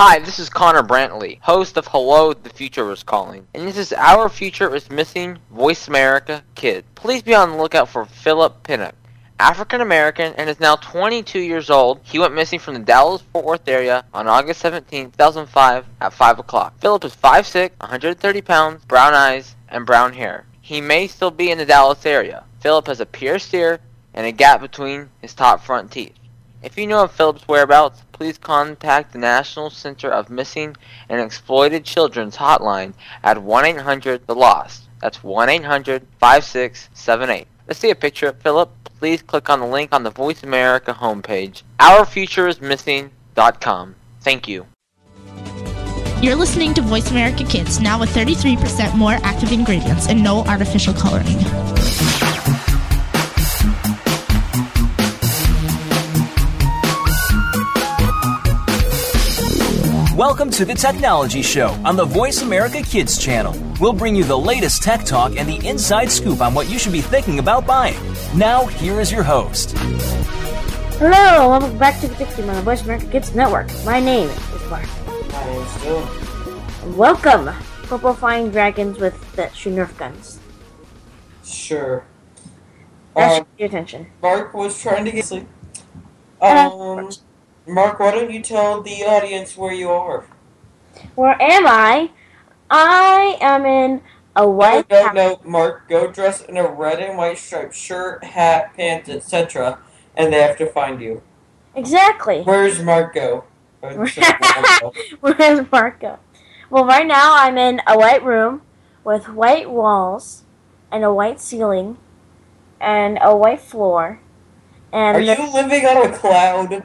Hi, this is Connor Brantley, host of Hello, the Future is Calling. And this is Our Future is Missing Voice America Kid. Please be on the lookout for Philip Pinnock. African American and is now 22 years old. He went missing from the Dallas Fort Worth area on August 17, 2005 at 5 o'clock. Philip is 5'6, 130 pounds, brown eyes, and brown hair. He may still be in the Dallas area. Philip has a pierced ear and a gap between his top front teeth. If you know of Philip's whereabouts, please contact the National Center of Missing and Exploited Children's hotline at 1-800-THE-LOST. That's 1-800-5678. Let's see a picture of Philip. Please click on the link on the Voice America homepage, ourfutureismissing.com. Thank you. You're listening to Voice America Kids, now with 33% more active ingredients and no artificial coloring. Welcome to the Technology Show on the Voice America Kids channel. We'll bring you the latest tech talk and the inside scoop on what you should be thinking about buying. Now, here is your host. Hello, welcome back to the Pixie on the Voice America Kids Network. My name is Mark. My name's Dylan. Welcome, Purple Flying Dragons with the shoot Nerf guns. Sure. That Um, should get your attention. Mark was trying to get sleep. Uh, Um, Mark, why don't you tell the audience where you are? Where am I? I am in a No, white no, house. no, Mark, go dress in a red and white striped shirt, hat, pants, etc., and they have to find you. Exactly. Where's Marco? Or should I go? Where's Marco? Well, right now I'm in a white room with white walls and a white ceiling and a white floor. And Are you living on a cloud?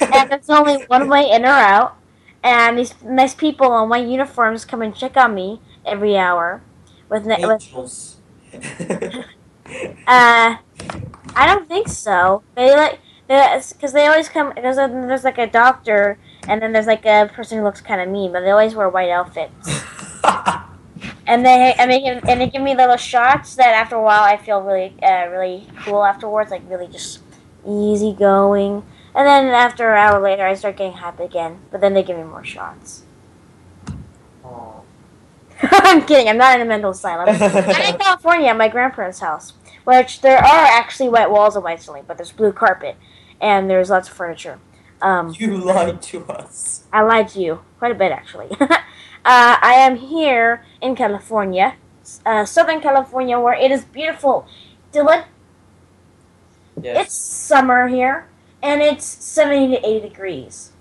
and there's only one way in or out. And these nice people in white uniforms come and check on me every hour. With, ne- with uh, I don't think so. They like because they always come. There's a, there's like a doctor, and then there's like a person who looks kind of mean, but they always wear white outfits. And they and they give, and they give me little shots that after a while I feel really uh, really cool afterwards, like really just easy going. And then after an hour later, I start getting hyped again. But then they give me more shots. I'm kidding. I'm not in a mental asylum. I'm in California at my grandparents' house, which there are actually white walls and white ceiling, but there's blue carpet and there's lots of furniture. Um, you lied to us. I lied to you quite a bit, actually. uh, I am here in California, uh, Southern California, where it is beautiful. Yes. it's summer here, and it's 70 to 80 degrees.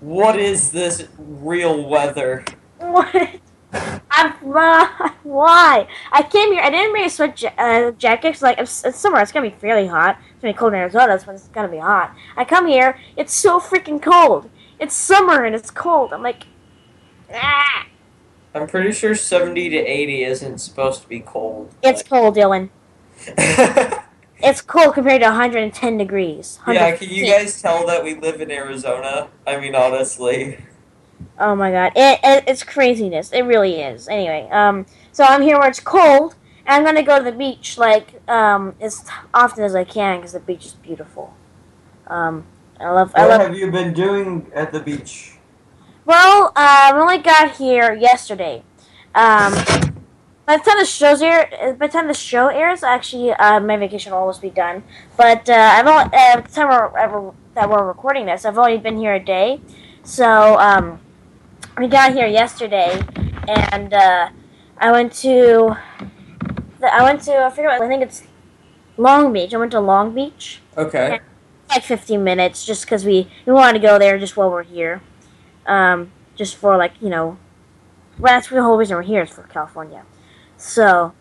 What is this real weather? What? I'm uh, why? I came here. I didn't bring a sweat ja- uh, jacket. 'cause, like it's, it's summer. It's gonna be fairly hot. It's gonna be cold in Arizona, so it's gonna be hot. I come here. It's so freaking cold. It's summer and it's cold. I'm like, ah. I'm pretty sure 70 to 80 isn't supposed to be cold. It's cold, Dylan. It's cool compared to 110 degrees. yeah, can you guys tell that we live in Arizona? I mean, honestly. Oh my god, it, it it's craziness. It really is. Anyway, um, so I'm here where it's cold, and I'm gonna go to the beach like um as often as I can because the beach is beautiful. Um, I love I What love. have you been doing at the beach? Well, uh, I only got here yesterday. Um, by the time the show's air, by the time the show airs, actually, uh, my vacation will almost be done. But uh, I've only uh, the time we're, ever, that we're recording this, I've only been here a day. So um, we got here yesterday, and uh, I went to, the, I went to I forget what I think it's Long Beach. I went to Long Beach Okay. like 15 minutes just because we, we wanted to go there just while we're here. Um, just for like, you know, well, that's the whole reason we're here is for California. So,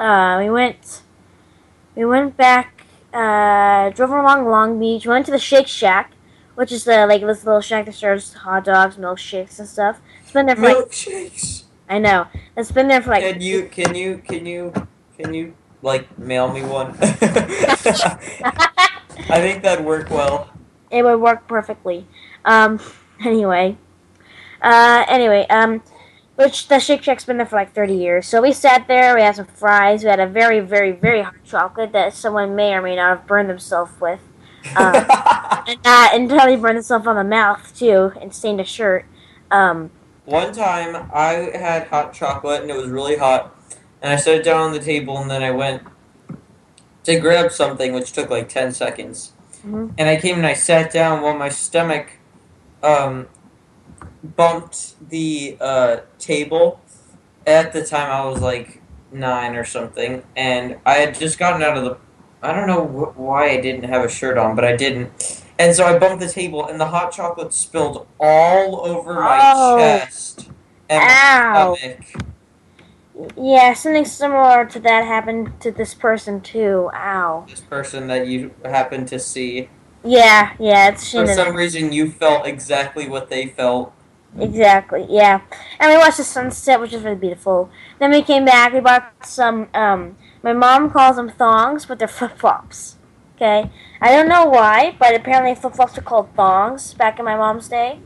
uh, we went, we went back, uh, drove along Long Beach, went to the Shake Shack, which is the, like, this little shack that serves hot dogs, milkshakes, and stuff. It's been there for, like, Milkshakes. I know. It's been there for, like, Can you, can you, can you, can you, like, mail me one? I think that'd work well. it would work perfectly. Um, anyway, uh, anyway, um, which the Shake Shack's been there for like 30 years. So we sat there, we had some fries, we had a very, very, very hot chocolate that someone may or may not have burned themselves with. Um, and uh, entirely burned himself on the mouth too and stained a shirt. Um, One time I had hot chocolate and it was really hot, and I set it down on the table and then I went to grab something which took like 10 seconds. Mhm. And I came and I sat down while my stomach um, bumped the uh, table. At the time I was like nine or something, and I had just gotten out of the. I don't know wh- why I didn't have a shirt on, but I didn't. And so I bumped the table, and the hot chocolate spilled all over my Oh. chest and Ow. my stomach. yeah, something similar to that happened to this person too. Ow. This person that you happened to see, Yeah, yeah, it's for some reason, you felt exactly what they felt. Exactly, yeah. And we watched the sunset, which was really beautiful. Then we came back, we bought some, um, my mom calls them thongs, but they're flip flops. Okay? I don't know why, but apparently flip flops are called thongs back in my mom's day.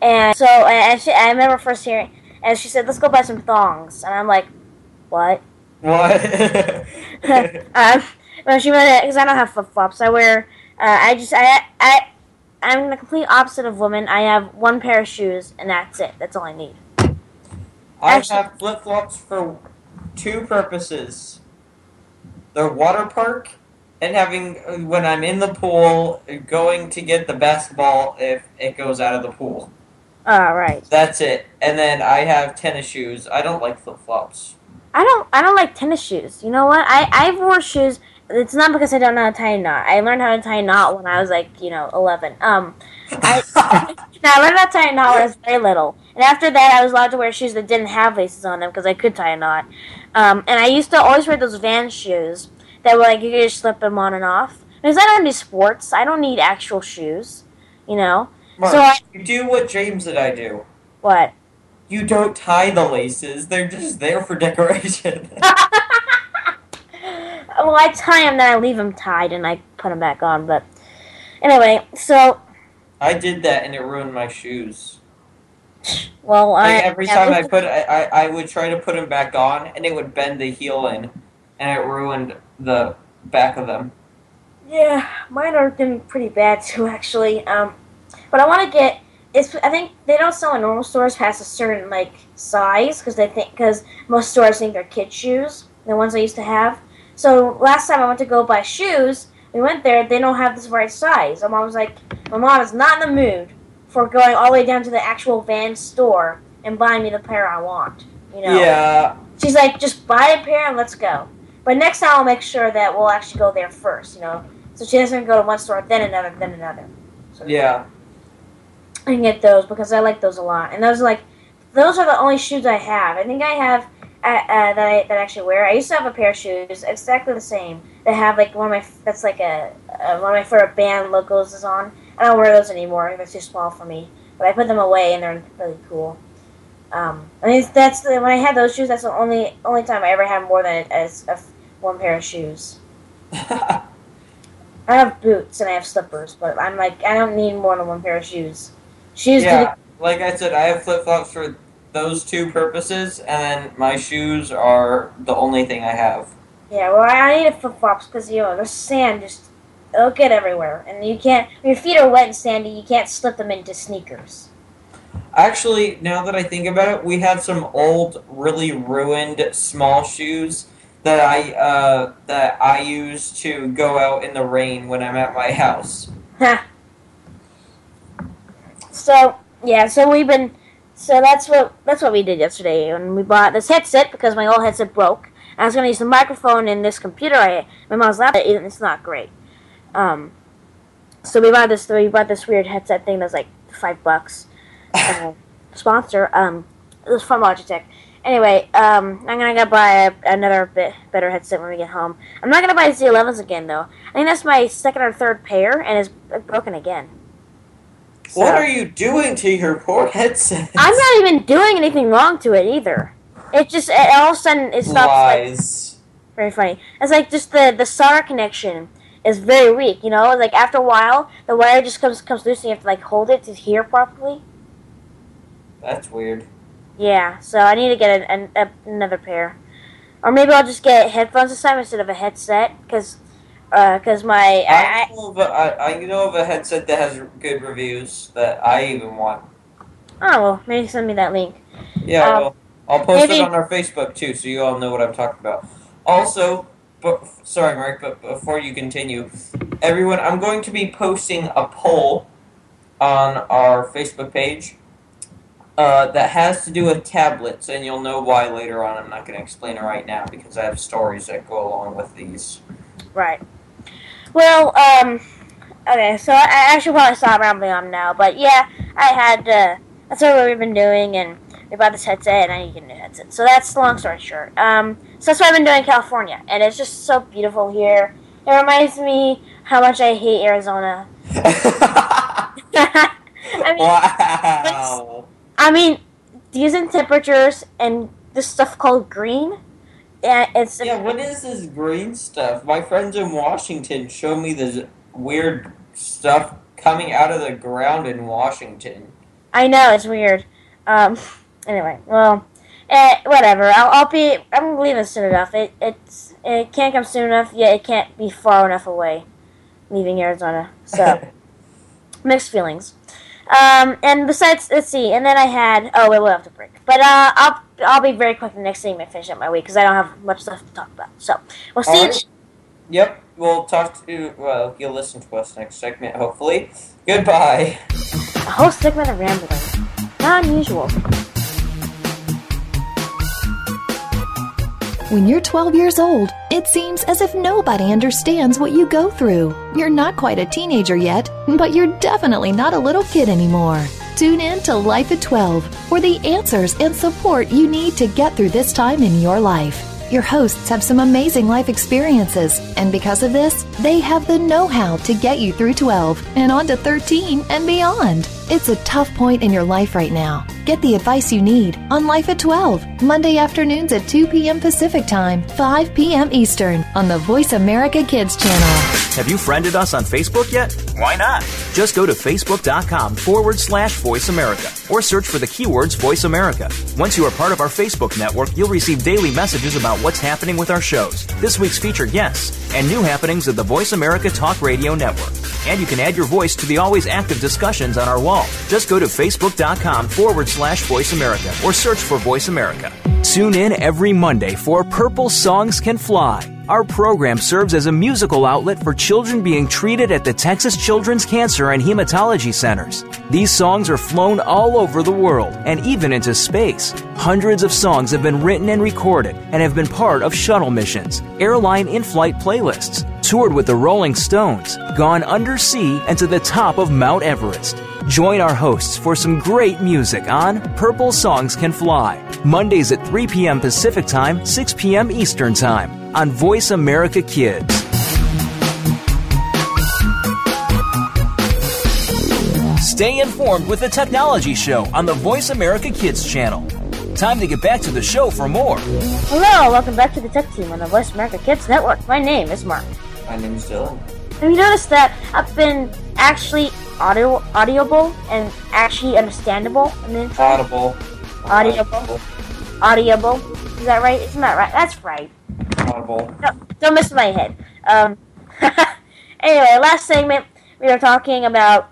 And so, and she, I remember first hearing, and she said, let's go buy some thongs. And I'm like, what? What? um, well, she went because I don't have flip flops. I wear. Uh, I just I I I'm the complete opposite of woman. I have one pair of shoes and that's it. That's all I need. I Actually- have flip flops for two purposes. They're water park and having uh, when I'm in the pool, going to get the basketball if it goes out of the pool. All right. That's it. And then I have tennis shoes. I don't like flip flops. I don't I don't like tennis shoes. You know what? I I wore shoes. It's not because I don't know how to tie a knot. I learned how to tie a knot when I was like you know 11. Um, I now I learned how to tie a knot when I was very little, and after that I was allowed to wear shoes that didn't have laces on them because I could tie a knot. Um, and I used to always wear those Vans shoes that were like you could just slip them on and off. Because I don't do sports. I don't need actual shoes. You know Mark, So I- you do what James and I do. what? You don't tie the laces. They're just there for decoration. well, I tie them, then I leave them tied, and I put them back on. But anyway, so I did that and it ruined my shoes. well, I Like every time I put, I, I, I would try to put them back on, and it would bend the heel in, and it ruined the back of them. Yeah, mine are getting pretty bad too, actually. Um, but I want to get. It's. I think they don't sell in normal stores past a certain like size because they think because most stores think they're kid shoes, the ones I used to have. So last time I went to go buy shoes, we went there. They don't have this right size. My mom was like, "My mom is not in the mood for going all the way down to the actual van store and buying me the pair I want." You know. Yeah, She's like, just buy a pair and let's go. But next time I'll make sure that we'll actually go there first, you know. So she doesn't go to one store, then another, then another. So yeah. I can get those because I like those a lot. And those are like, those are the only shoes I have. I think I have uh, uh, that I that I actually wear. I used to have a pair of shoes exactly the same that have like one of my that's like a uh, one of my favorite band logos is on. I don't wear those anymore. They're too small for me. But I put them away and they're really cool. Um, I mean that's the, when I had those shoes. That's the only only time I ever had more than a, a, a one pair of shoes. I have boots and I have slippers, but I'm like I don't need more than one pair of shoes. Shoes yeah, like I said, I have flip flops for those two purposes, and then my shoes are the only thing I have. Yeah, well, I need a flip flops because you know the sand just it'll get everywhere, and you can't. Your feet are wet and sandy, you can't slip them into sneakers. Actually, now that I think about it, we have some old, really ruined small shoes that I uh, that I use to go out in the rain when I'm at my house. Huh. So yeah, so we've been. So that's what that's what we did yesterday, and we bought this headset because my old headset broke. I was gonna use the microphone in this computer. I my mom's laptop, it's not great. Um, so we bought this. We bought this weird headset thing that's like five bucks. uh, sponsor. Um, it was from Logitech. Anyway, um, I'm gonna go buy a, another bit better headset when we get home. I'm not gonna buy Z11s again though. I think that's my second or third pair, and it's broken again. So- What are you doing to your poor headset? I'm not even doing anything wrong to it either. It just it, all of a sudden it stops. Like, Lies. very funny. It's like just the the solder connection is very weak. You know, like after a while, the wire just comes comes loose, and you have to like hold it to hear properly. That's weird. Yeah, so I need to get an, an, a, another pair, or maybe I'll just get headphones this time instead of a headset because Because my I, I, know of a, I, I know of a headset that has good reviews that I even want. oh well, maybe send me that link. Yeah, Um, well, I'll post maybe- it on our Facebook too, so you all know what I'm talking about. Also, but sorry, Mark, but before you continue, everyone, I'm going to be posting a poll on our Facebook page uh, that has to do with tablets, and you'll know why later on. I'm not going to explain it right now because I have stories that go along with these. Right. Well, um, okay, so I, I actually probably stop rambling on now, but yeah, I had, uh, that's what we've been doing, and we bought this headset, and I need to get a new headset. So that's the long story short. Um, so that's what I've been doing in California, and it's just so beautiful here. It reminds me how much I hate Arizona. I mean, wow. I mean, decent temperatures and this stuff called green. Yeah, it's Yeah, what is this green stuff? My friends in Washington show me this weird stuff coming out of the ground in Washington. I know it's weird. Um. Anyway, well, eh, whatever. I'll, I'll be. I'm leaving soon enough. It it's it can't come soon enough. Yet it can't be far enough away. Leaving Arizona, so mixed feelings. Um. And besides, let's see. And then I had. Oh wait, we'll have to break. But uh, I'll I'll be very quick the next thing I finish up my week because I don't have much stuff to talk about. So we'll see. you Yep, we'll talk to. Well, you'll listen to us next segment, hopefully. Goodbye. A whole segment of rambling. Not unusual. When you're 12 years old, it seems as if nobody understands what you go through. You're not quite a teenager yet, but you're definitely not a little kid anymore. Tune in to Life at 12 for the answers and support you need to get through this time in your life. Your hosts have some amazing life experiences, and because of this, they have the know how to get you through 12 and on to 13 and beyond. It's a tough point in your life right now. Get the advice you need on Life at 12, Monday afternoons at 2 p.m. Pacific Time, 5 p.m. Eastern on the Voice America Kids channel. Have you friended us on Facebook yet? Why not? Just go to facebook.com forward slash voice America or search for the keywords voice America. Once you are part of our Facebook network, you'll receive daily messages about what's happening with our shows, this week's featured guests, and new happenings of the Voice America Talk Radio Network. And you can add your voice to the always active discussions on our wall. Just go to facebook.com forward slash voice America or search for Voice America. Tune in every Monday for Purple Songs Can Fly. Our program serves as a musical outlet for children being treated at the Texas Children's Cancer and Hematology Centers. These songs are flown all over the world and even into space. Hundreds of songs have been written and recorded and have been part of shuttle missions, airline in flight playlists, toured with the Rolling Stones, gone undersea and to the top of Mount Everest. Join our hosts for some great music on Purple Songs Can Fly, Mondays at 3 p.m. Pacific Time, 6 p.m. Eastern Time on Voice America Kids. Stay informed with the Technology Show on the Voice America Kids channel. Time to get back to the show for more. Hello, welcome back to the Tech Team on the Voice America Kids Network. My name is Mark. My name is Dylan. Have you noticed that I've been actually audio audible and actually understandable the intro? Audible. Audible. Audible. Is that right? Isn't that right? That's right. Audible. No, don't with my head. Um, anyway, last segment we were talking about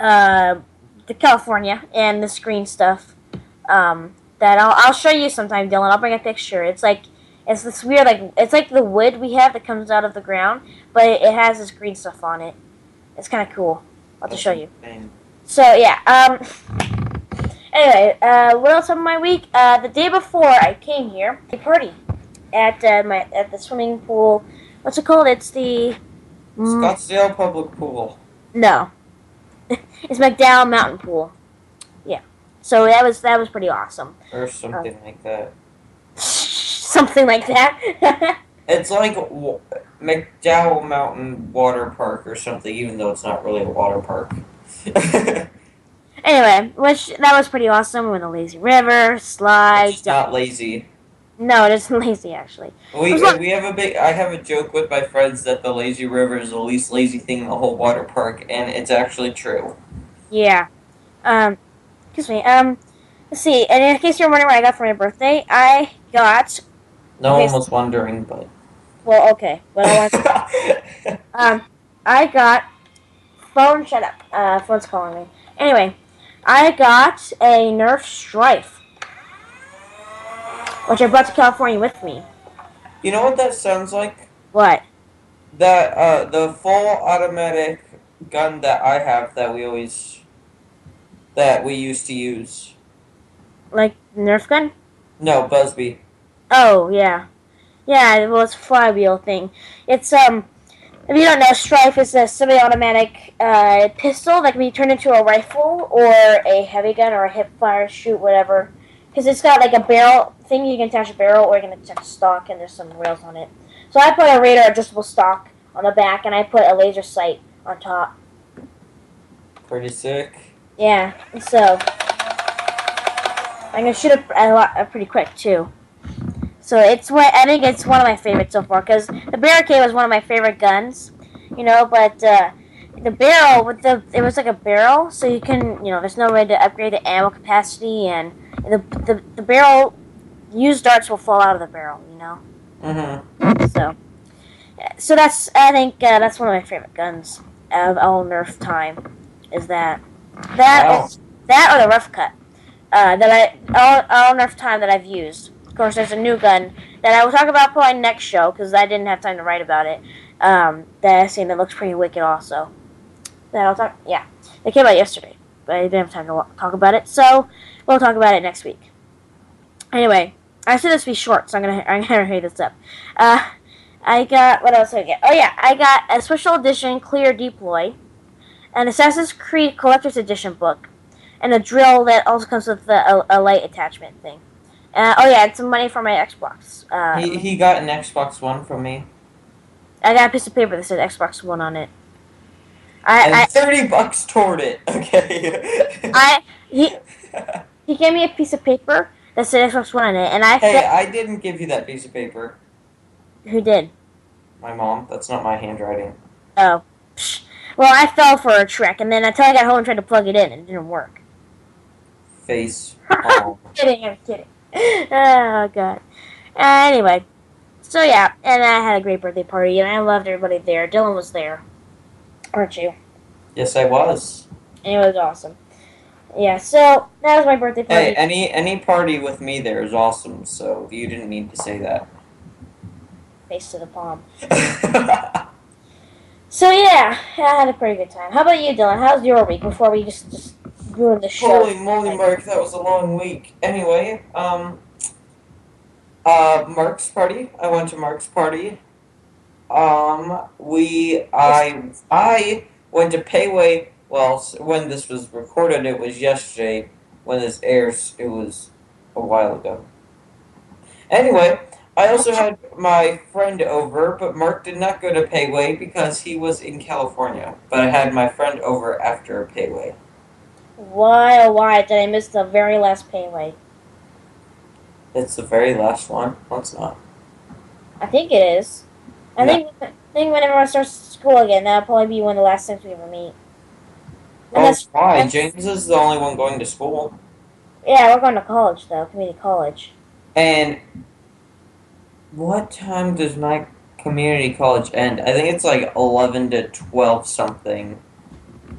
uh, the California and the screen stuff. Um, that I'll, I'll show you sometime, Dylan. I'll bring a picture. It's like it's this weird, like it's like the wood we have that comes out of the ground, but it, it has this green stuff on it. It's kind of cool. I'll have to show you. So yeah. Um. Anyway, uh, what else on my week? Uh, the day before I came here, a party at uh, my at the swimming pool. What's it called? It's the Scottsdale Public Pool. no, it's McDowell Mountain Pool. Yeah. So that was that was pretty awesome. Or something like that. Something like that. It's like w- McDowell Mountain Water Park or something, even though it's not really a water park. anyway, which that was pretty awesome. We went to lazy river, slides. it's not lazy. No, it isn't lazy actually. We not- we have a big. I have a joke with my friends that the lazy river is the least lazy thing in the whole water park, and it's actually true. Yeah. Um, excuse me. Um, let's see. And in case you're wondering what I got for my birthday, I got No Okay, one was wondering, but well, okay, but I want um, I got phone. Shut up. Uh, phone's calling me. Anyway, I got a Nerf Stryfe, which I brought to California with me. You know what that sounds like? What? That uh, the full automatic gun that I have that we always that we used to use. Like Nerf gun? No, Busby. Oh yeah, yeah. Well, it's a flywheel thing. It's um. If you don't know, Stryfe is a semi-automatic uh, pistol that can be turned into a rifle or a heavy gun or a hip fire shoot, whatever. Because it's got like a barrel thing you can attach a barrel or you can attach a stock, and there's some rails on it. So I put a radar adjustable stock on the back, and I put a laser sight on top. Pretty sick. Yeah, so I'm gonna shoot it a lot, uh, pretty quick too. So it's what I think it's one of my favorites so far because the barricade was one of my favorite guns, you know. But uh, the barrel with the it was like a barrel, so you can you know there's no way to upgrade the ammo capacity and the the, the barrel used darts will fall out of the barrel, you know. Mm-hmm. So so that's I think uh, that's one of my favorite guns of all Nerf time is that that Wow. is- that or the rough cut uh, that I all, all Nerf time that I've used. Of course, there's a new gun that I will talk about probably next show because I didn't have time to write about it. Um, that I seen that looks pretty wicked also. That I'll talk. Yeah, it came out yesterday, but I didn't have time to talk about it. So we'll talk about it next week. Anyway, I said this be short, so I'm gonna I'm gonna hurry this up. Uh, I got what else did I get? Oh yeah, I got a special edition Clear Deploy, an Assassin's Creed Collector's Edition book, and a drill that also comes with the, a, a light attachment thing. Uh, oh yeah, and some money for my Xbox. Uh, He, he got an Xbox One from me. I got a piece of paper that said Xbox One on it. And I, thirty bucks toward it. Okay. I, I he he gave me a piece of paper that said Xbox One on it, and I hey, fe- I didn't give you that piece of paper. who did? My mom. That's not my handwriting. Oh, Psh. well, I fell for a trick, and then until I got home and tried to plug it in, and it didn't work. Face. Oh. kidding, I'm kidding. Oh god. Uh, anyway, so yeah, and I had a great birthday party, and I loved everybody there. Dylan was there, weren't you? yes, I was. And it was awesome. Yeah, so that was my birthday party. Hey, any any party with me there is awesome. So you didn't need to say that. Face to the palm. So yeah, I had a pretty good time. How about you, Dylan? How's your week before we just just the show? Holy moly, Mark, that was a long week. Anyway, um, uh, Mark's party. I went to Mark's party. Um, we, I, I went to Payway. Well, when this was recorded, it was yesterday. When this airs, it was a while ago. Anyway, I also had my friend over, but Mark did not go to Payway because he was in California. But I had my friend over after Payway. Why, oh why did I miss the very last payway? It's the very last one. No, it's not. I think it is. I Yeah. think I think when everyone starts school again, that'll probably be one of the last times we ever meet. Oh, why? unless- James is the only one going to school. yeah, we're going to college though, community college. And what time does my community college end? I think it's like 11 to 12 something.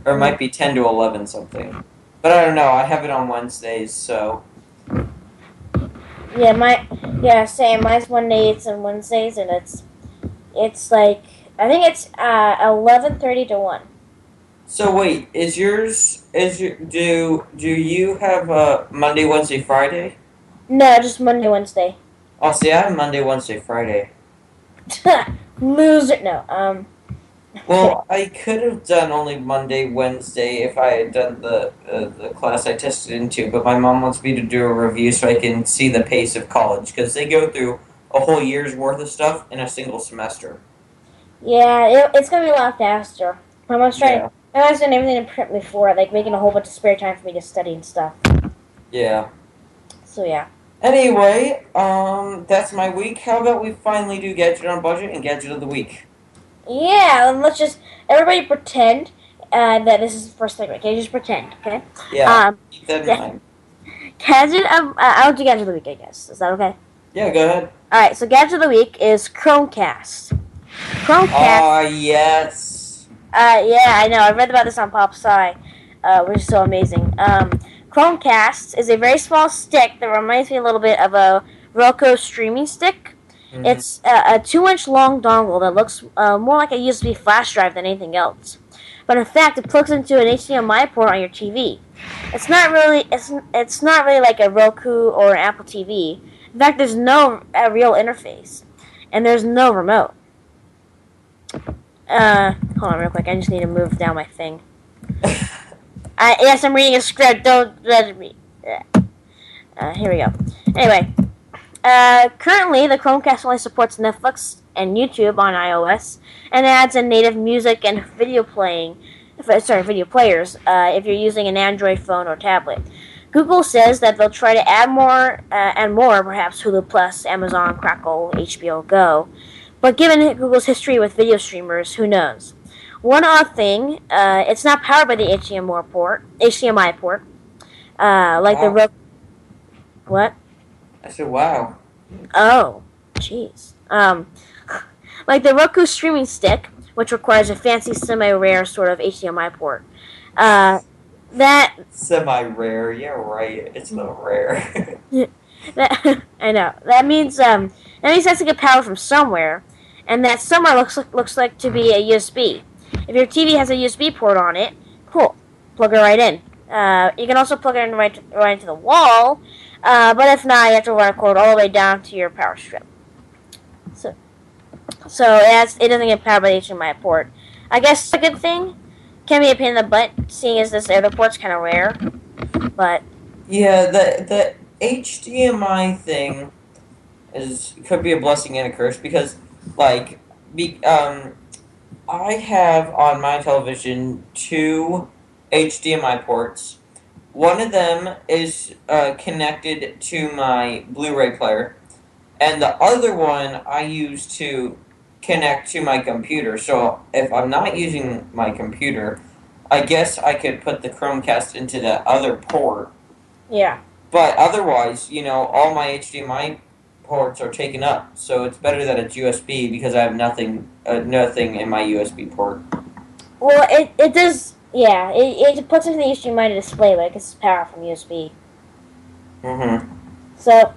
Or it might be 10 to 11 something. But I don't know. I have it on Wednesdays, so. Yeah, my yeah, same. Mine's Mondays and Wednesdays, and it's it's like I think it's uh eleven thirty to one. So wait, is yours is your do do you have a Monday, Wednesday, Friday? No, just Monday, Wednesday. Oh, see, I have Monday, Wednesday, Friday. Loser. No. Um. Well, I could have done only Monday, Wednesday if I had done the uh, the class I tested into, but my mom wants me to do a review so I can see the pace of college because they go through a whole year's worth of stuff in a single semester. Yeah, it, it's gonna be a lot faster. My mom's trying. Yeah. My mom's doing everything to prep me for like making a whole bunch of spare time for me to study and stuff. Yeah. So yeah. Anyway, um, that's my week. How about we finally do gadget on budget and gadget of the week? Yeah, and let's just everybody pretend uh, that this is the first segment. Okay, just pretend. Okay. Yeah, Um, keep that in yeah. mind. gadget of uh, I'll do gadget of the week. I guess is that okay? Yeah, go ahead. All right. So gadget of the week is Chromecast. Chromecast. Ah, yes. Uh, yeah, I know. I read about this on Pop Sci, uh, which is so amazing. Um, Chromecast is a very small stick that reminds me a little bit of a Roku streaming stick. Mhm. It's a, a two-inch long dongle that looks uh, more like a USB flash drive than anything else. But in fact, it plugs into an HDMI port on your TV. It's not really it's it's not really like a Roku or an Apple TV. In fact, there's no uh, real interface, and there's no remote. Uh, hold on real quick. I just need to move down my thing. I, yes, I'm reading a script. Don't judge me. Uh, here we go. Anyway, uh, currently the Chromecast only supports Netflix and YouTube on iOS, and adds in native music and video playing. Sorry, video players. Uh, if you're using an Android phone or tablet. Google says that they'll try to add more uh, and more, perhaps Hulu Plus, Amazon, Crackle, HBO Go. But given Google's history with video streamers, who knows? One odd thing, uh, it's not powered by the HDMI port, HDMI port, uh, like the Roku. What? I said, wow. Oh, jeez. Um, like the Roku streaming stick, which requires a fancy, semi-rare sort of HDMI port. Uh, that Semi rare. Yeah, right. It's not rare. that I know that means um that means it has to get power from somewhere, and that somewhere looks like, looks like to be a USB. If your TV has a USB port on it, cool, plug it right in. Uh, you can also plug it in right right into the wall, uh, but if not, you have to run a cord all the way down to your power strip. So, so it, it doesn't get powered by the HDMI port. I guess a good thing can be a pain in the butt, seeing as this other port's kind of rare. But yeah, the the HDMI thing is could be a blessing and a curse because, like, be, um, I have on my television two HDMI ports. One of them is uh, connected to my Blu-ray player, and the other one I use to connect to my computer. So if I'm not using my computer, I guess I could put the Chromecast into the other port. yeah. But otherwise, you know, all my HDMI ports are taken up. So it's better that it's USB because I have nothing, uh, nothing in my USB port. Well, it, it does, yeah, it, it puts into the HDMI display, but it gets power from USB. Mm-hmm. So,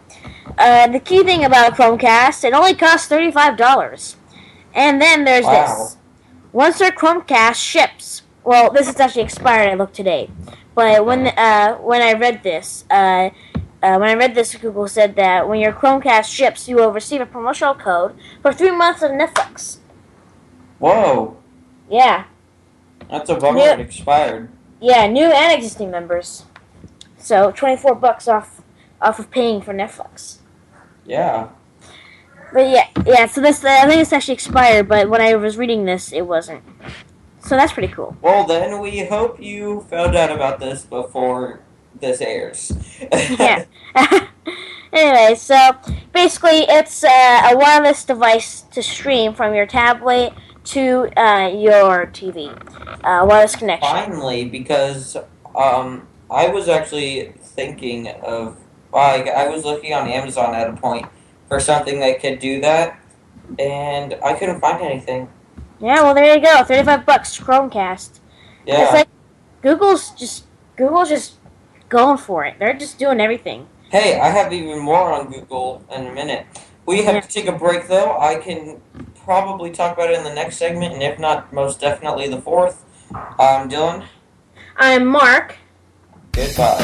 uh, the key thing about Chromecast, it only costs $35. And then there's Wow. this. Once their Chromecast ships, well, this is actually expired, I looked today. But when, uh, when I read this, uh, uh, when I read this, Google said that when your Chromecast ships, you will receive a promotional code for three months of Netflix. Whoa, Yeah. That's a bummer. Yeah. It expired. Yeah, new and existing members. So twenty four bucks off off of paying for Netflix. Yeah. But yeah, yeah. So this I think it's actually expired, but when I was reading this, it wasn't. So that's pretty cool. Well, then we hope you found out about this before this airs. Yeah. anyway, so basically, it's uh, a wireless device to stream from your tablet to uh, your TV. Uh, wireless connection. Finally, because um, I was actually thinking of like I was looking on Amazon at a point for something that could do that, and I couldn't find anything. Yeah, well there you go. Thirty five bucks Chromecast. Yeah. It's like Google's just Google's just going for it. They're just doing everything. Hey, I have even more on Google in a minute. We have Yeah. to take a break though. I can probably talk about it in the next segment, and if not, most definitely the fourth. I'm Dylan, I'm Mark. goodbye.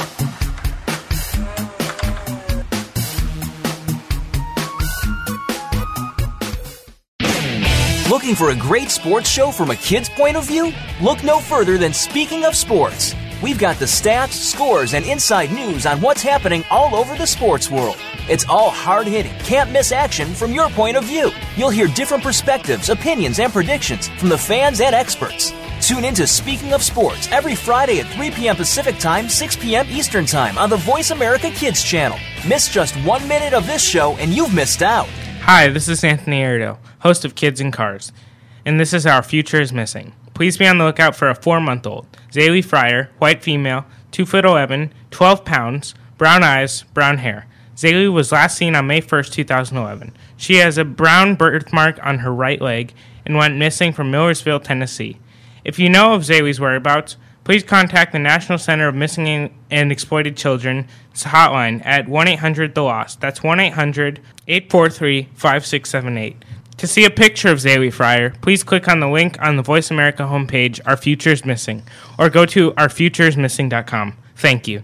Looking for a great sports show from a kid's point of view? Look no further than Speaking of Sports. We've got the stats, scores, and inside news on what's happening all over the sports world. It's all hard hitting, can't miss action from your point of view. You'll hear different perspectives, opinions, and predictions from the fans and experts. Tune in to Speaking of Sports every Friday at 3 p.m. Pacific Time, 6 p.m. Eastern Time on the Voice America Kids channel. Miss just one minute of this show and you've missed out. Hi, this is Anthony Arido, host of Kids and Cars, and this is Our Future is Missing. Please be on the lookout for a four month old, Zaylee Fryer, white female, 2 foot 11, 12 pounds, brown eyes, brown hair. Zaylee was last seen on May 1st, 2011. She has a brown birthmark on her right leg and went missing from Millersville, Tennessee. If you know of Zaylee's whereabouts, please contact the National Center of Missing and Exploited Children's hotline at 1 800 The Lost. That's 1 800 843 5678. To see a picture of Zaylee Fryer, please click on the link on the Voice America homepage, Our Future is Missing, or go to ourfutureismissing.com. Thank you.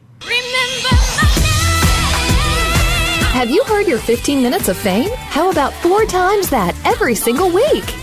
Have you heard your 15 minutes of fame? How about four times that every single week?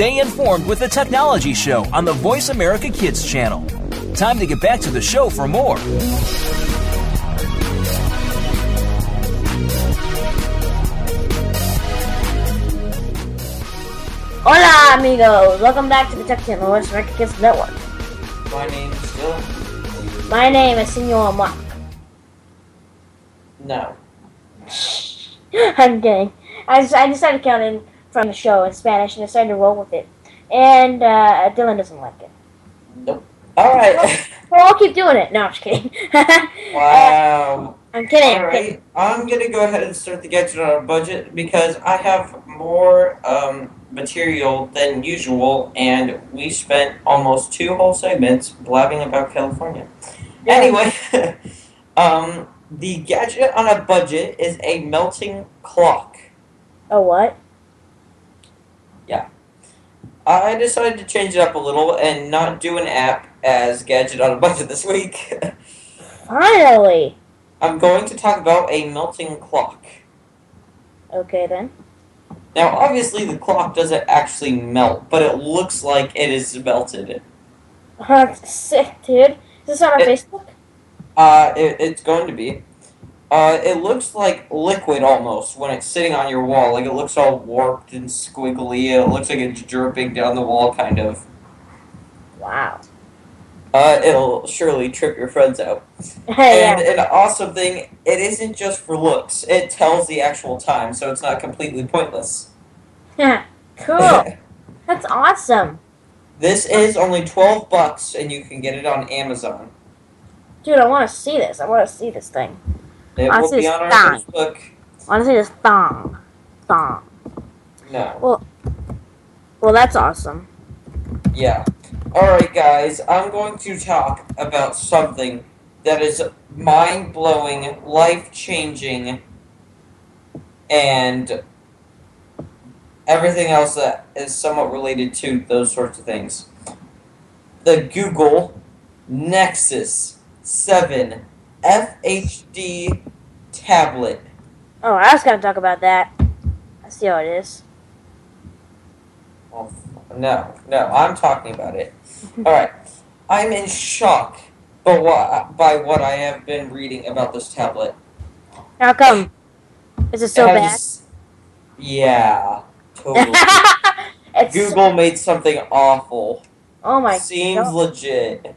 Stay informed with the Technology Show on the Voice America Kids channel. Time to get back to the show for more. Hola, amigos! Welcome back to the Tech Channel, Voice America Kids Network. My name is Dylan. My name is Senor Mark. No. I'm kidding. I, just, I decided to count in from the show in Spanish and decided to roll with it. And uh, Dylan doesn't like it. Nope. All right. Well, I'll keep doing it. No, I'm just kidding. wow. I'm kidding. All I'm kidding. I'm gonna go ahead and start the gadget on a budget because I have more um, material than usual, and we spent almost two whole segments blabbing about California. Yeah. Anyway, um, the gadget on a budget is a melting clock. Oh, what? I decided to change it up a little and not do an app as gadget on a budget this week. Finally! I'm going to talk about a melting clock. Okay, then. Now, obviously, the clock doesn't actually melt, but it looks like it is melted. That's sick, dude. Is this on our It- Facebook? Uh, it, it's going to be. Uh, it looks like liquid almost when it's sitting on your wall. Like it looks all warped and squiggly. It looks like it's dripping down the wall, kind of. Wow. Uh, it'll surely trip your friends out. Hey, And an awesome thing, it isn't just for looks. It tells the actual time, so it's not completely pointless. Yeah, cool. That's awesome. this is only 12 bucks, and you can get it on Amazon. Dude, I want to see this. I want to see this thing. It I will be it's on our. Facebook. I want to see this thong. Thong. No. Well, Well, that's awesome. Yeah. Alright, guys, I'm going to talk about something that is mind blowing, life changing, and everything else that is somewhat related to those sorts of things. The Google Nexus 7 FHD tablet. Oh, I was to talk about that. I see how it is. Oh, no, no, I'm talking about it. Alright. I'm in shock by what, by what I have been reading about this tablet. How come? Is it so It bad? Yeah, totally. Google made something awful. Oh my Seems God. legit.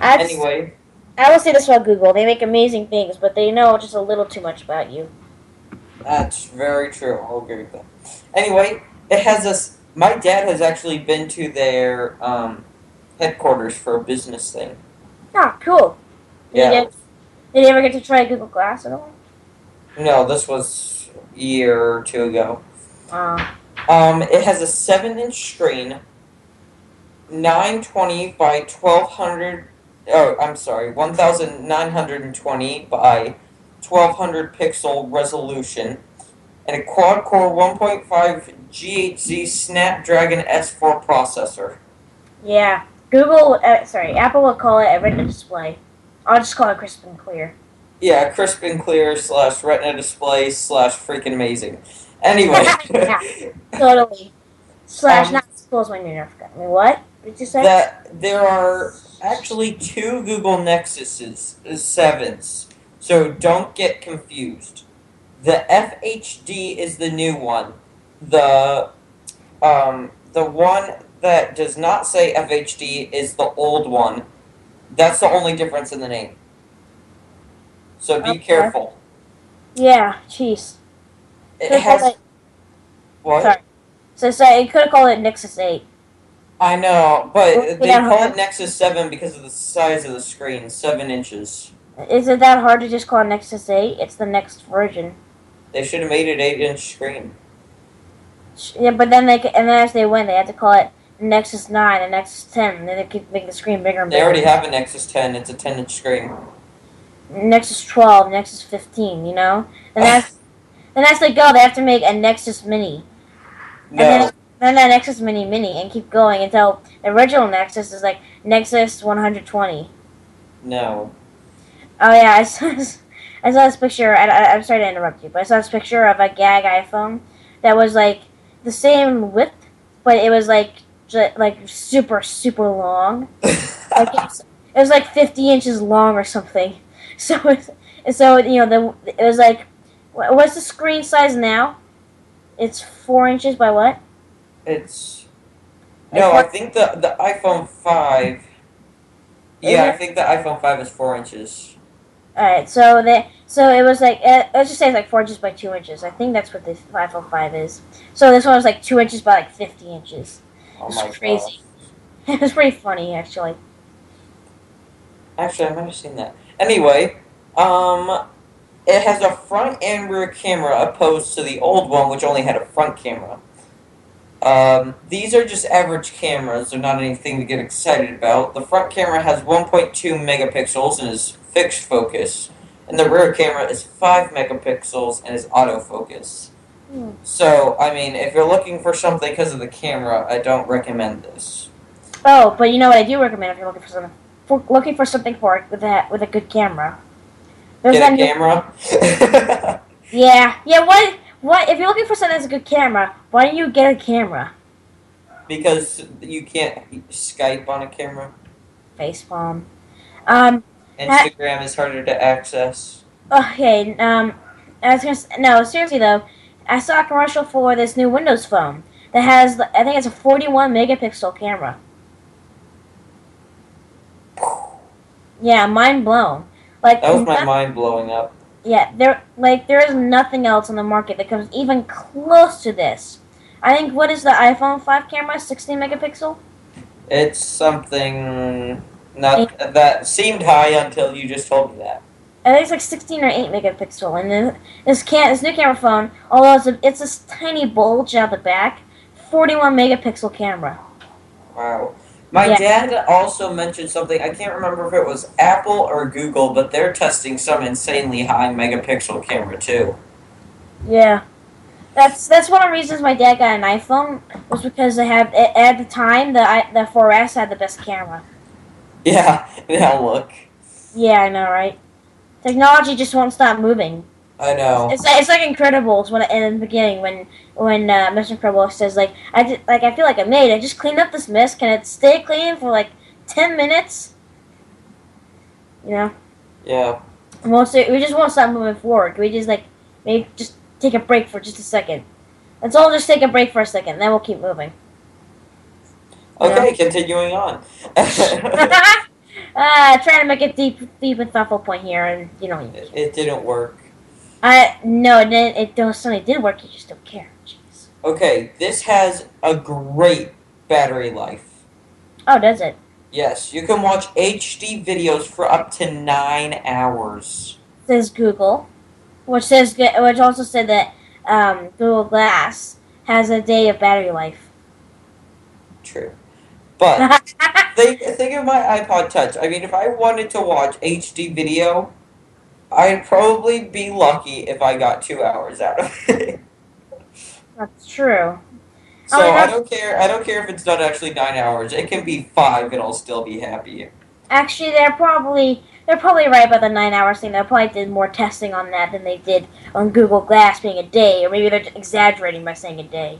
Anyway, I will say this about Google. They make amazing things, but they know just a little too much about you. that's very true. I'll agree with that. Anyway, it has this. My dad has actually been to their um, headquarters for a business thing. Ah, cool. Did, Yeah. you get, did you ever get to try Google Glass at all? No, this was a year or two ago. Uh, Um, it has a seven-inch screen, nine twenty by twelve hundred. Oh, I'm sorry, one thousand nine hundred and twenty by twelve hundred pixel resolution, and a quad-core one point five GHz Snapdragon S4 processor. yeah. Google, uh, sorry, Apple will call it a Retina display. I'll just call it crisp and clear. Yeah, crisp and clear slash Retina display slash freaking amazing. Anyway, Totally. Slash Um, not as cool as my new Nerf gun. I mean, what? What did you say? that there are actually two Google Nexuses, uh, sevens. So don't get confused. The FHD is the new one. The um, the one that does not say FHD is the old one. That's the only difference in the name. So be Okay. careful. Yeah, jeez. It has it- what? Sorry. So, so you could have called it Nexus 8. I know, but they call it Nexus Seven because of the size of the screen, seven inches. Is it that hard to just call it Nexus 8? It's the next version. They should have made it eight inch screen. Yeah, but then they and then as they went, they had to call it Nexus 9 and Nexus 10, and then they keep making the screen bigger and bigger. They already have a Nexus Ten. It's a ten inch screen. Nexus 12, Nexus 15, you know? And that's and as they go, they have to make a Nexus Mini. No, then, that Nexus Mini Mini, and keep going until the original Nexus is like Nexus 120. no. Oh yeah, I saw this, I saw this picture. I, I, I'm sorry to interrupt you, but I saw this picture of a gag iPhone that was like the same width, but it was like like super super long. Like it was, it was like 50 inches long or something. So it's, so you know the it was like what's the screen size now? It's four inches by what? It's no. I think the the iPhone five. Yeah, I think the iPhone five is four inches. All right, so they so it was like uh, let's just say it's like four inches by two inches. I think that's what this iPhone five is. So this one was like two inches by like 50 inches. Oh crazy. god. It was pretty funny actually. Actually, I might have seen that. Anyway, um, it has a front and rear camera opposed to the old one, which only had a front camera. Um, these are just average cameras. They're not anything to get excited about. The front camera has 1.2 megapixels and is fixed focus, and the rear camera is 5 megapixels and is autofocus. Hmm. So, I mean, if you're looking for something because of the camera, I don't recommend this. Oh, but you know what I do recommend if you're looking for something for looking for something for it with a with a good camera. There's Get a camera. Yeah, yeah. What what if you're looking for something that's a good camera? Why don't you get a camera? because you can't Skype on a camera. Facepalm. Um. Instagram is harder to access. Okay. Um. I was gonna no seriously though. I saw a commercial for this new Windows phone that has I think it's a 41 megapixel camera. Yeah, mind blown. Like That was my not- mind blowing up. Yeah, there like there is nothing else on the market that comes even close to this. I think what is the iPhone 5 camera? 16 megapixel? It's something not that seemed high until you just told me that. I think it's like 16 or 8 megapixel. And then this can this new camera phone, although it's a, it's this tiny bulge out the back, 41 megapixel camera. Wow. My Yeah. dad also mentioned something. I can't remember if it was Apple or Google, but they're testing some insanely high megapixel camera too. Yeah. That's that's one of the reasons my dad got an iPhone was because they had at the time the the 4S had the best camera. Yeah. Now look. Yeah, I know, right? Technology just won't stop moving. I know. It's like, it's like Incredibles when in the beginning when when uh, Mr. Incredible says like I did, like I feel like a maid. I just cleaned up this mess. Can it stay clean for like ten minutes? You know, Yeah. say, we just won't stop moving forward. Can we just like maybe just take a break for just a second? Let's all just take a break for a second, then we'll keep moving. Okay, continuing on. uh, trying to make a deep, deep and thoughtful point here, and you know, it, it didn't work. I no, it didn't. It don't, did work. You just don't care. Jeez. Okay, this has a great battery life. Oh, does it? Yes, you can watch HD videos for up to nine hours. says Google, which says which also said that um, Google Glass has a day of battery life. True. But think, think of my iPod Touch. I mean, if I wanted to watch HD video, I'd probably be lucky if I got two hours out of it. That's true. Oh, so Oh, I don't care. I don't care if it's not actually nine hours. It can be five, and I'll still be happy. Actually, they're probably they're probably right about the nine hours thing. They probably did more testing on that than they did on Google Glass being a day, or maybe they're exaggerating by saying a day.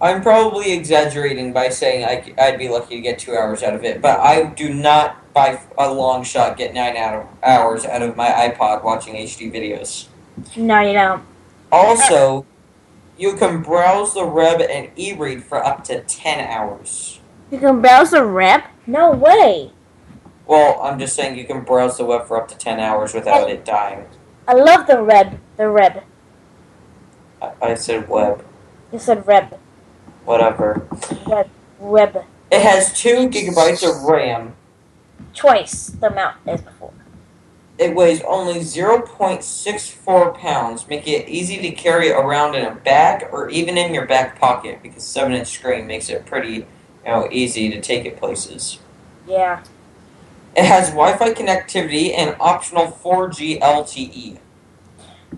I'm probably exaggerating by saying I, I'd be lucky to get two hours out of it, but I do not, by a long shot, get nine out of hours out of my iPod watching HD videos. No, you don't. Also, you can browse the web and e-read for up to 10 hours. You can browse the web? No way. Well, I'm just saying you can browse the web for up to 10 hours without it dying. I love the web. The web. I, I said web. You said web. Whatever. Web. Web. It has 2 gigabytes of RAM. Twice the amount as before. It weighs only 0.64 pounds, making it easy to carry around in a bag or even in your back pocket because 7 inch screen makes it pretty you know, easy to take it places. Yeah. It has Wi Fi connectivity and optional 4G LTE.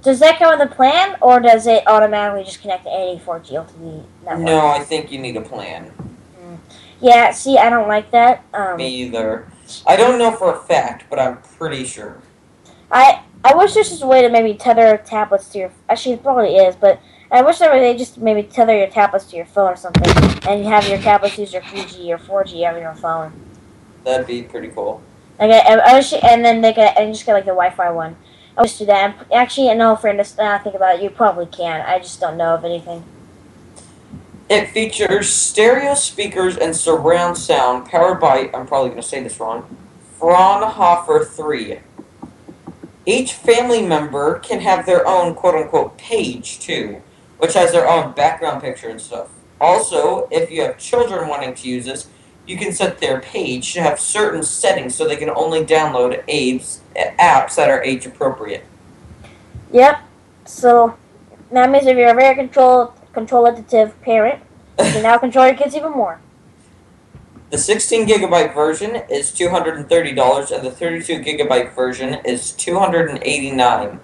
Does that come with a plan, or does it automatically just connect to any 4G LTE network? No, I think you need a plan. Yeah, see, I don't like that. Um, Me either. I don't know for a fact, but I'm pretty sure. I I wish there's just a way to maybe tether tablets to your. Actually, it probably is, but I wish there was they just maybe tether your tablets to your phone or something, and you have your tablets use your 3G or 4G on your phone. That'd be pretty cool. Like I, I wish, and then they could and just get like the Wi-Fi one. I wish to do that. Actually, in all fairness, now I think about it, you probably can. I just don't know of anything. It features stereo speakers and surround sound powered by, I'm probably going to say this wrong, Fraunhofer 3. Each family member can have their own quote unquote page too, which has their own background picture and stuff. Also, if you have children wanting to use this, you can set their page to have certain settings so they can only download apes, apps that are age appropriate. Yep. So that means if you're very control controllative parent, you can now control your kids even more. The 16 gigabyte version is $230 and the 32 gigabyte version is 289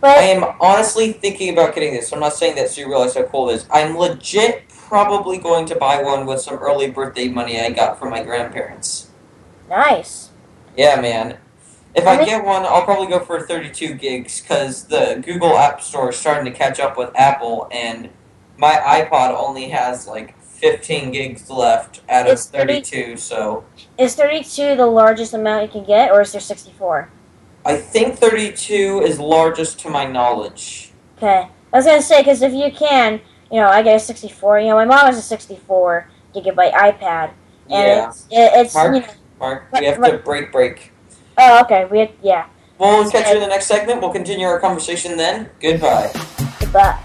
But I am honestly thinking about getting this. I'm not saying that so you realize how cool it is. I'm legit probably going to buy one with some early birthday money I got from my grandparents. nice. Yeah, man. If I get one, I'll probably go for 32 gigs because the Google App Store is starting to catch up with Apple, and my iPod only has like 15 gigs left out of It's 30 32. So Is 32 the largest amount you can get, or is there 64? I think 32 is largest to my knowledge. Okay. I was gonna say because if you can, you know, I get a 64. You know, my mom has a 64 gigabyte iPad, and Yeah. it's it, it's Mark? you know, Mark, we have to break break. Oh okay we had, yeah. We'll catch you in the next segment. We'll continue our conversation then. Goodbye. Goodbye.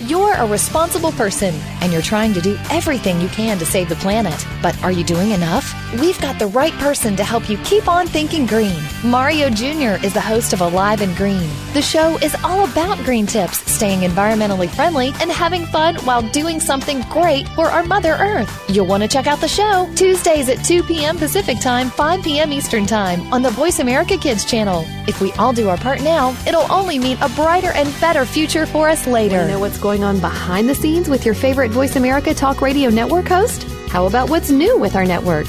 You're a responsible person and you're trying to do everything you can to save the planet. But are you doing enough? We've got the right person to help you keep on thinking green. Mario Jr. is the host of Alive and Green. The show is all about green tips, staying environmentally friendly, and having fun while doing something great for our Mother Earth. You'll want to check out the show Tuesdays at 2 p.m. Pacific Time, 5 p.m. Eastern Time on the Voice America Kids channel. If we all do our part now, it'll only mean a brighter and better future for us later. Know what's going on behind the scenes with your favorite Voice America Talk Radio Network host? How about what's new with our network?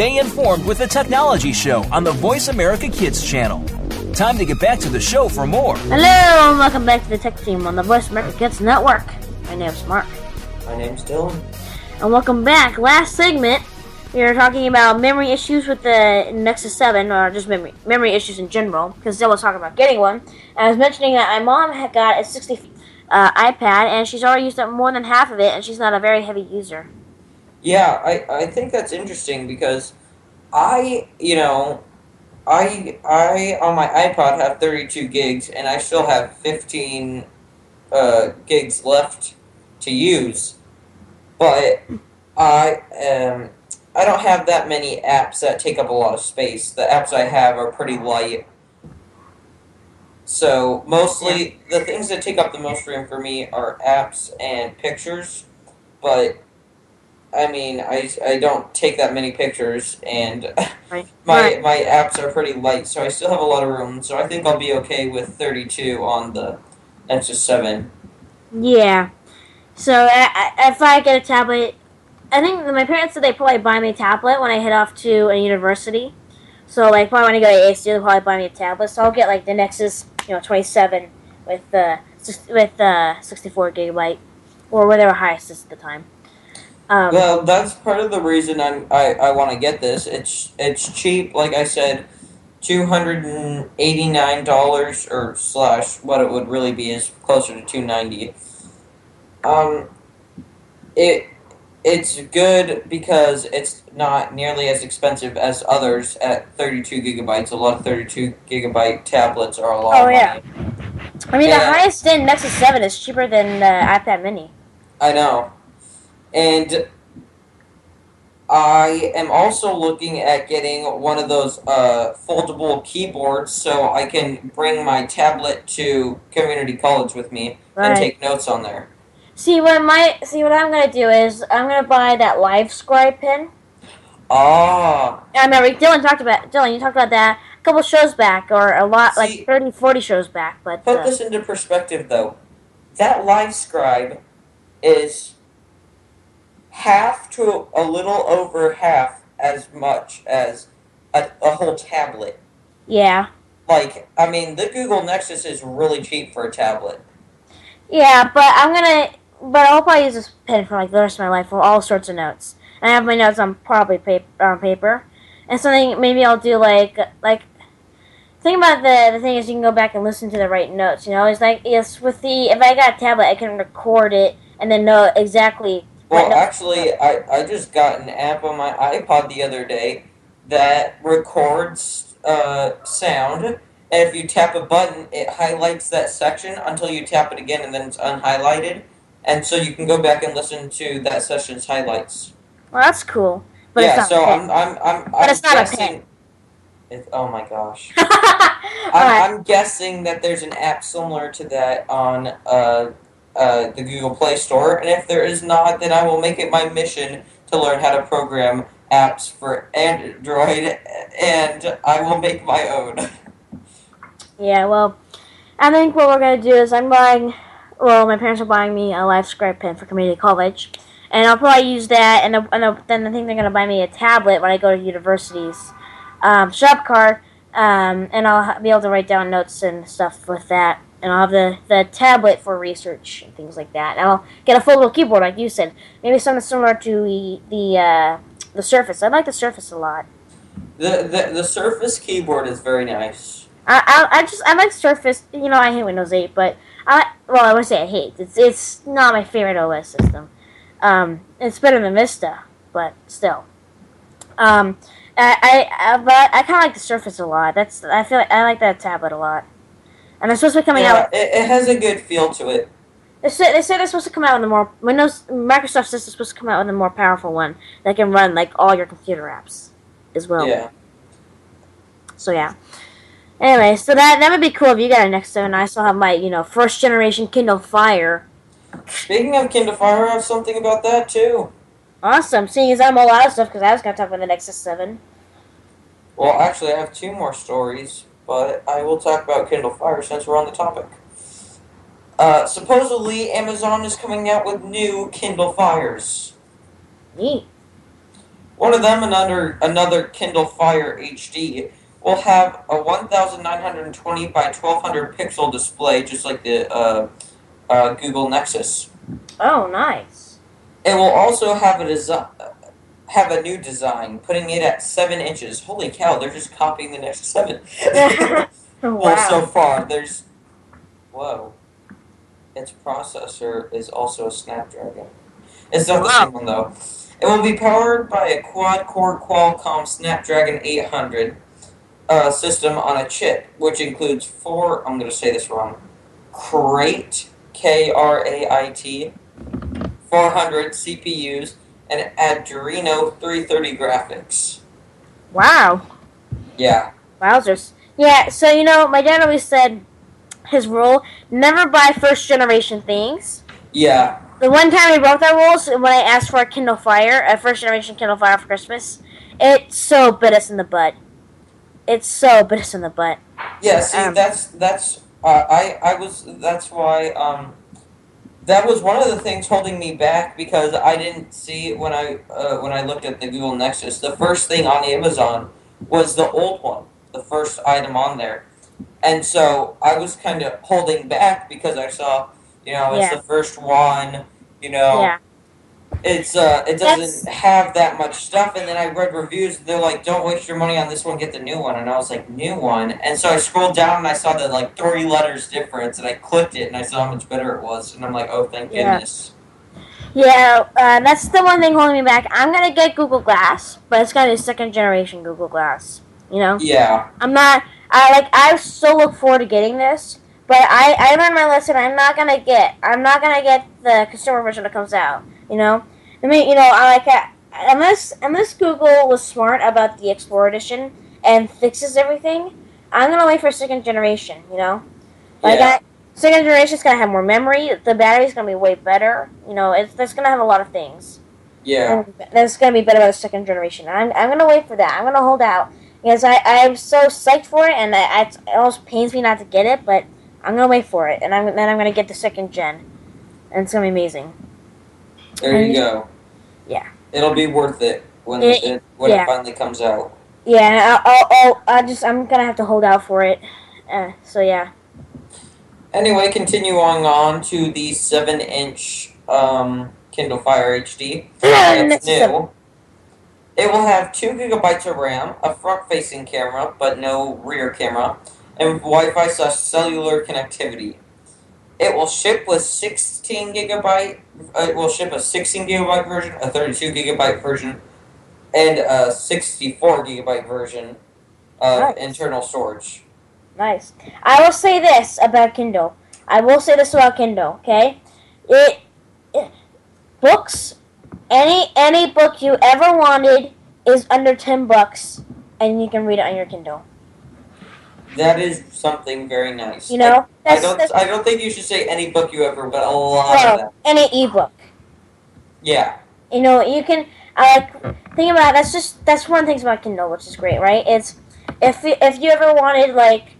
Stay informed with the Technology Show on the Voice America Kids channel. Time to get back to the show for more. hello and welcome back to the Tech Team on the Voice America Kids Network. My name's Mark, My name's Dylan. and welcome back. Last segment, we were talking about memory issues with the Nexus 7, or just memory memory issues in general, because Dylan was talking about getting one. And I was mentioning that my mom had got a 60 uh, iPad, and she's already used up more than half of it, and she's not a very heavy user. Yeah, I, I think that's interesting because I, you know, I I on my iPod have 32 gigs, and I still have 15 uh, gigs left to use. But I um I don't have that many apps that take up a lot of space. The apps I have are pretty light. So mostly the things that take up the most room for me are apps and pictures. But I mean, I, I don't take that many pictures, and Right. my Right. my apps are pretty light, so I still have a lot of room. So I think I'll be okay with 32 on the Nexus 7. Yeah. So I, I, if I get a tablet, I think my parents said they'd probably buy me a tablet when I head off to a university. So like probably when I go to ASU, they'll probably buy me a tablet. So I'll get like the Nexus, you know, 27 with uh, with uh, 64 gigabyte or whatever highest is at the time. Um, Well, that's part of the reason I'm, I I want to get this. It's it's cheap, like I said, two hundred and eighty nine dollars or slash what it would really be is closer to two ninety. Um, it it's good because it's not nearly as expensive as others at thirty two gigabytes. A lot of thirty two gigabyte tablets are a lot. Oh, of yeah. I mean, the yeah. highest in Nexus 7 is cheaper than uh, iPad Mini. I know. And I am also looking at getting one of those uh, foldable keyboards so I can bring my tablet to community college with me and take notes on there. See what my see what I'm gonna do is I'm gonna buy that Livescribe pen. Ah, I remember Dylan talked about Dylan. You talked about that a couple shows back, or a lot See- like 30, 40 shows back. But put uh, this into perspective though. That Livescribe is half to a little over half as much as a, a whole tablet. yeah, Like, I mean, the Google Nexus is really cheap for a tablet. yeah. But I'm gonna but I'll probably use this pen for like the rest of my life for all sorts of notes. And I have my notes on probably paper on paper, and something maybe I'll do like like. Think about the the thing is you can go back and listen to the right notes. You know, it's like yes, with the if I got a tablet, I can record it and then know exactly. Well, actually, I, I just got an app on my iPod the other day that records uh, sound, and if you tap a button, it highlights that section until you tap it again, and then it's unhighlighted. And so you can go back and listen to that session's highlights. well, that's cool. But yeah, it's not so a pen. I'm I'm I'm, But I'm it's not a guessing. pen. It, oh my gosh. I'm, right. I'm guessing that there's an app similar to that on uh, uh, the Google Play Store, and if there is not, then I will make it my mission to learn how to program apps for Android, and I will make my own. Yeah, well, I think what we're gonna do is I'm buying. Well, my parents are buying me a Livescribe pen for community college, and I'll probably use that. And, and then I think they're gonna buy me a tablet when I go to universities, um, shop card, um, and I'll be able to write down notes and stuff with that. And I'll have the, the tablet for research and things like that. And I'll get a foldable keyboard, like you said. Maybe something similar to the the, uh, the Surface. I like the Surface a lot. The, the the Surface keyboard is very nice. I, I, I just I like Surface. You know, I hate Windows 8, but I well, I would say I hate. It's it's not my favorite OS system. Um, it's better than Vista, but still. Um, I I, I but I kind of like the Surface a lot. That's I feel like I like that tablet a lot. And they're supposed to be coming Yeah, out. it, it has a good feel to it. They say they say they're supposed to come out with a more Windows Microsoft says they're supposed to come out with a more powerful one that can run like all your computer apps as well. Yeah. So yeah. Anyway, so that that would be cool if you got a Nexus 7. I still have my, you know, first generation Kindle Fire. Speaking of Kindle Fire, I have something about that too. Awesome. Seeing as I'm all out of stuff because I was to talk about the Nexus 7. Well, actually, I have two more stories, but I will talk about Kindle Fire since we're on the topic. Uh, supposedly, Amazon is coming out with new Kindle Fires. Neat. One of them, another another Kindle Fire HD, will have a 1,920 by 1,200 pixel display, just like the uh, uh, Google Nexus. Oh, nice. It will also have a design. Have a new design, putting it at seven inches. Holy cow! They're just copying the Nexus Seven. Well, so far, there's. Whoa. Its processor is also a Snapdragon. It's not the Wow. same one, though. It will be powered by a quad-core Qualcomm Snapdragon 800 uh, system on a chip, which includes four. I'm going to say this wrong. Crate K R A I T 400 CPUs and Adreno 330 graphics. Wow. Yeah. Wowzers. Yeah, so you know, my dad always said his rule never buy first generation things. Yeah. The one time he broke that rule when I asked for a Kindle Fire, a first generation Kindle Fire for Christmas, it so bit us in the butt. It so bit us in the butt. Yeah, see, Um, that's that's uh, I I was that's why um that was one of the things holding me back because I didn't see when I uh, when I looked at the Google Nexus. The first thing on Amazon was the old one, the first item on there, and so I was kind of holding back because I saw you know it's Yeah. the first one, you know. Yeah. It's uh, it doesn't have that much stuff, and then I read reviews. They're like, "Don't waste your money on this one. Get the new one." And I was like, "New one." And so I scrolled down and I saw the like three letters difference, and I clicked it and I saw how much better it was, and I'm like, "Oh, thank Yeah. goodness." Yeah, uh, that's the one thing holding me back. I'm gonna get Google Glass, but it's gonna be second generation Google Glass. You know, Yeah, I'm not. I like. I so look forward to getting this, but I I learned my lesson. I'm not gonna get. I'm not gonna get the consumer version that comes out. You know, I mean, you know, I like unless unless Google was smart about the Explorer edition and fixes everything. I'm gonna wait for second generation. You know, like Yeah. I, second generation is gonna have more memory. The battery's gonna be way better. You know, it's that's gonna have a lot of things. yeah, And that's gonna be better about the second generation. I'm, I'm gonna wait for that. I'm gonna hold out because I I'm so psyched for it, and I, I, it almost pains me not to get it, but I'm gonna wait for it, and I'm then I'm gonna get the second gen, and it's gonna be amazing. There you go. Yeah. It'll be worth it when It- it, when yeah. it finally comes out. Yeah, I'll, I'll, I'll just I'm gonna have to hold out for it. Uh, so yeah. Anyway, continuing on to the seven-inch um, Kindle Fire HD. It's new. It will have two gigabytes of RAM, a front-facing camera but no rear camera, and Wi-Fi slash cellular connectivity. It will ship with 16 gigabyte. Uh, it will ship a 16 gigabyte version, a 32 gigabyte version, and a 64 gigabyte version of Nice. internal storage. Nice. I will say this about Kindle. I will say this about Kindle. Okay, it, it books. Any any book you ever wanted is under ten bucks, and you can read it on your Kindle. That is something very nice. You know, I that's, don't. that's I don't think you should say any book you ever, but a lot of well, them. any ebook. Yeah. You know, you can. I like think about it, that's just that's one of the things about Kindle, which is great, right? It's if you- if you ever wanted like,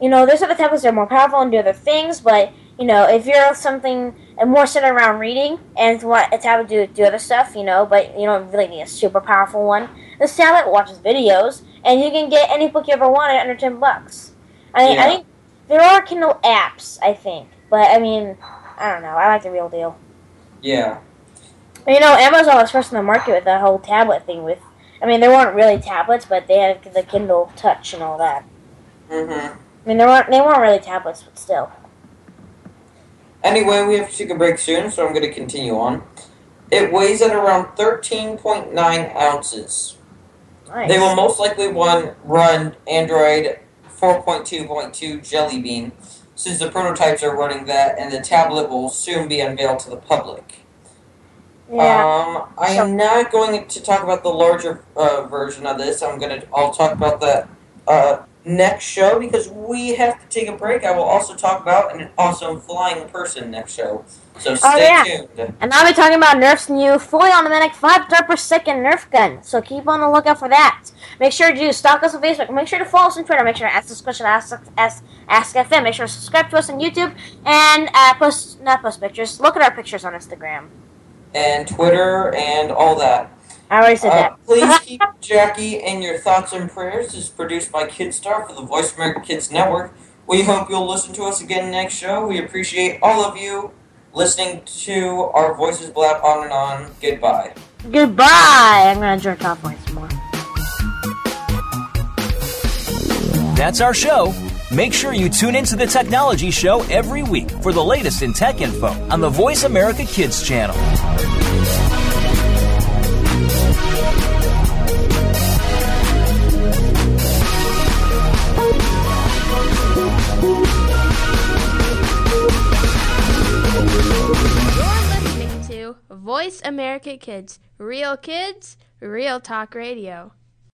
you know, there's other tablets that are more powerful and do other things, but you know, if you're something and more centered around reading and want a tablet to do, do other stuff, you know, but you don't really need a super powerful one. This tablet watches videos, and you can get any book you ever wanted under ten bucks. I mean, I think there are Kindle apps, I think, but I mean, I don't know. I like the real deal. Yeah. You know, Amazon was first in the market with that whole tablet thing. With, I mean, they weren't really tablets, but they had the Kindle Touch and all that. Mm-hmm. I mean, they weren't they weren't really tablets, but still. Anyway, we have to take a break soon, so I'm going to continue on. It weighs at around 13.9 ounces. Nice. They will most likely one run Android 4.2.2 Jelly Bean, since the prototypes are running that, and the tablet will soon be unveiled to the public. yeah. Um, I am not going to talk about the larger uh, version of this. I'm gonna. I'll talk about that uh, next show because we have to take a break. I will also talk about an awesome flying person next show. So stay Oh, yeah. tuned. and I'll be talking about Nerf's new fully automatic five dart per second Nerf gun. So keep on the lookout for that. Make sure to stalk us on Facebook. Make sure to follow us on Twitter. Make sure to ask us question. Ask ask ask FM. Make sure to subscribe to us on YouTube and uh, post not post pictures. Look at our pictures on Instagram. And Twitter and all that. I already said Uh, that. please keep Jackie in your thoughts and prayers. This is produced by Kidstar for the Voice America Kids Network. We hope you'll listen to us again next show. We appreciate all of you listening to our voices blab on and on. Goodbye. Goodbye. I'm gonna drink coffee some more. That's our show. Make sure you tune into the Technology Show every week for the latest in tech info on the Voice America Kids channel. Voice America Kids. Real kids, real talk radio.